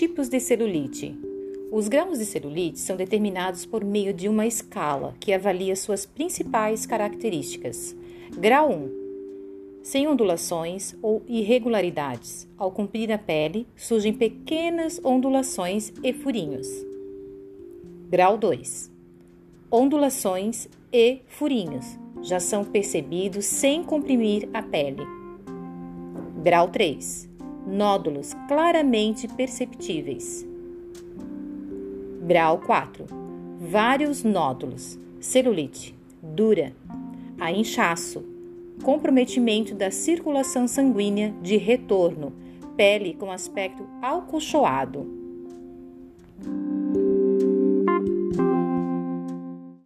Tipos de celulite. Os graus de celulite são determinados por meio de uma escala que avalia suas principais características. Grau 1. Sem ondulações ou irregularidades. Ao comprir a pele, surgem pequenas ondulações e furinhos. Grau 2. Ondulações e furinhos já são percebidos sem comprimir a pele. Grau 3 nódulos claramente perceptíveis. Grau 4. Vários nódulos, celulite, dura, a inchaço, comprometimento da circulação sanguínea de retorno, pele com aspecto alcochoado.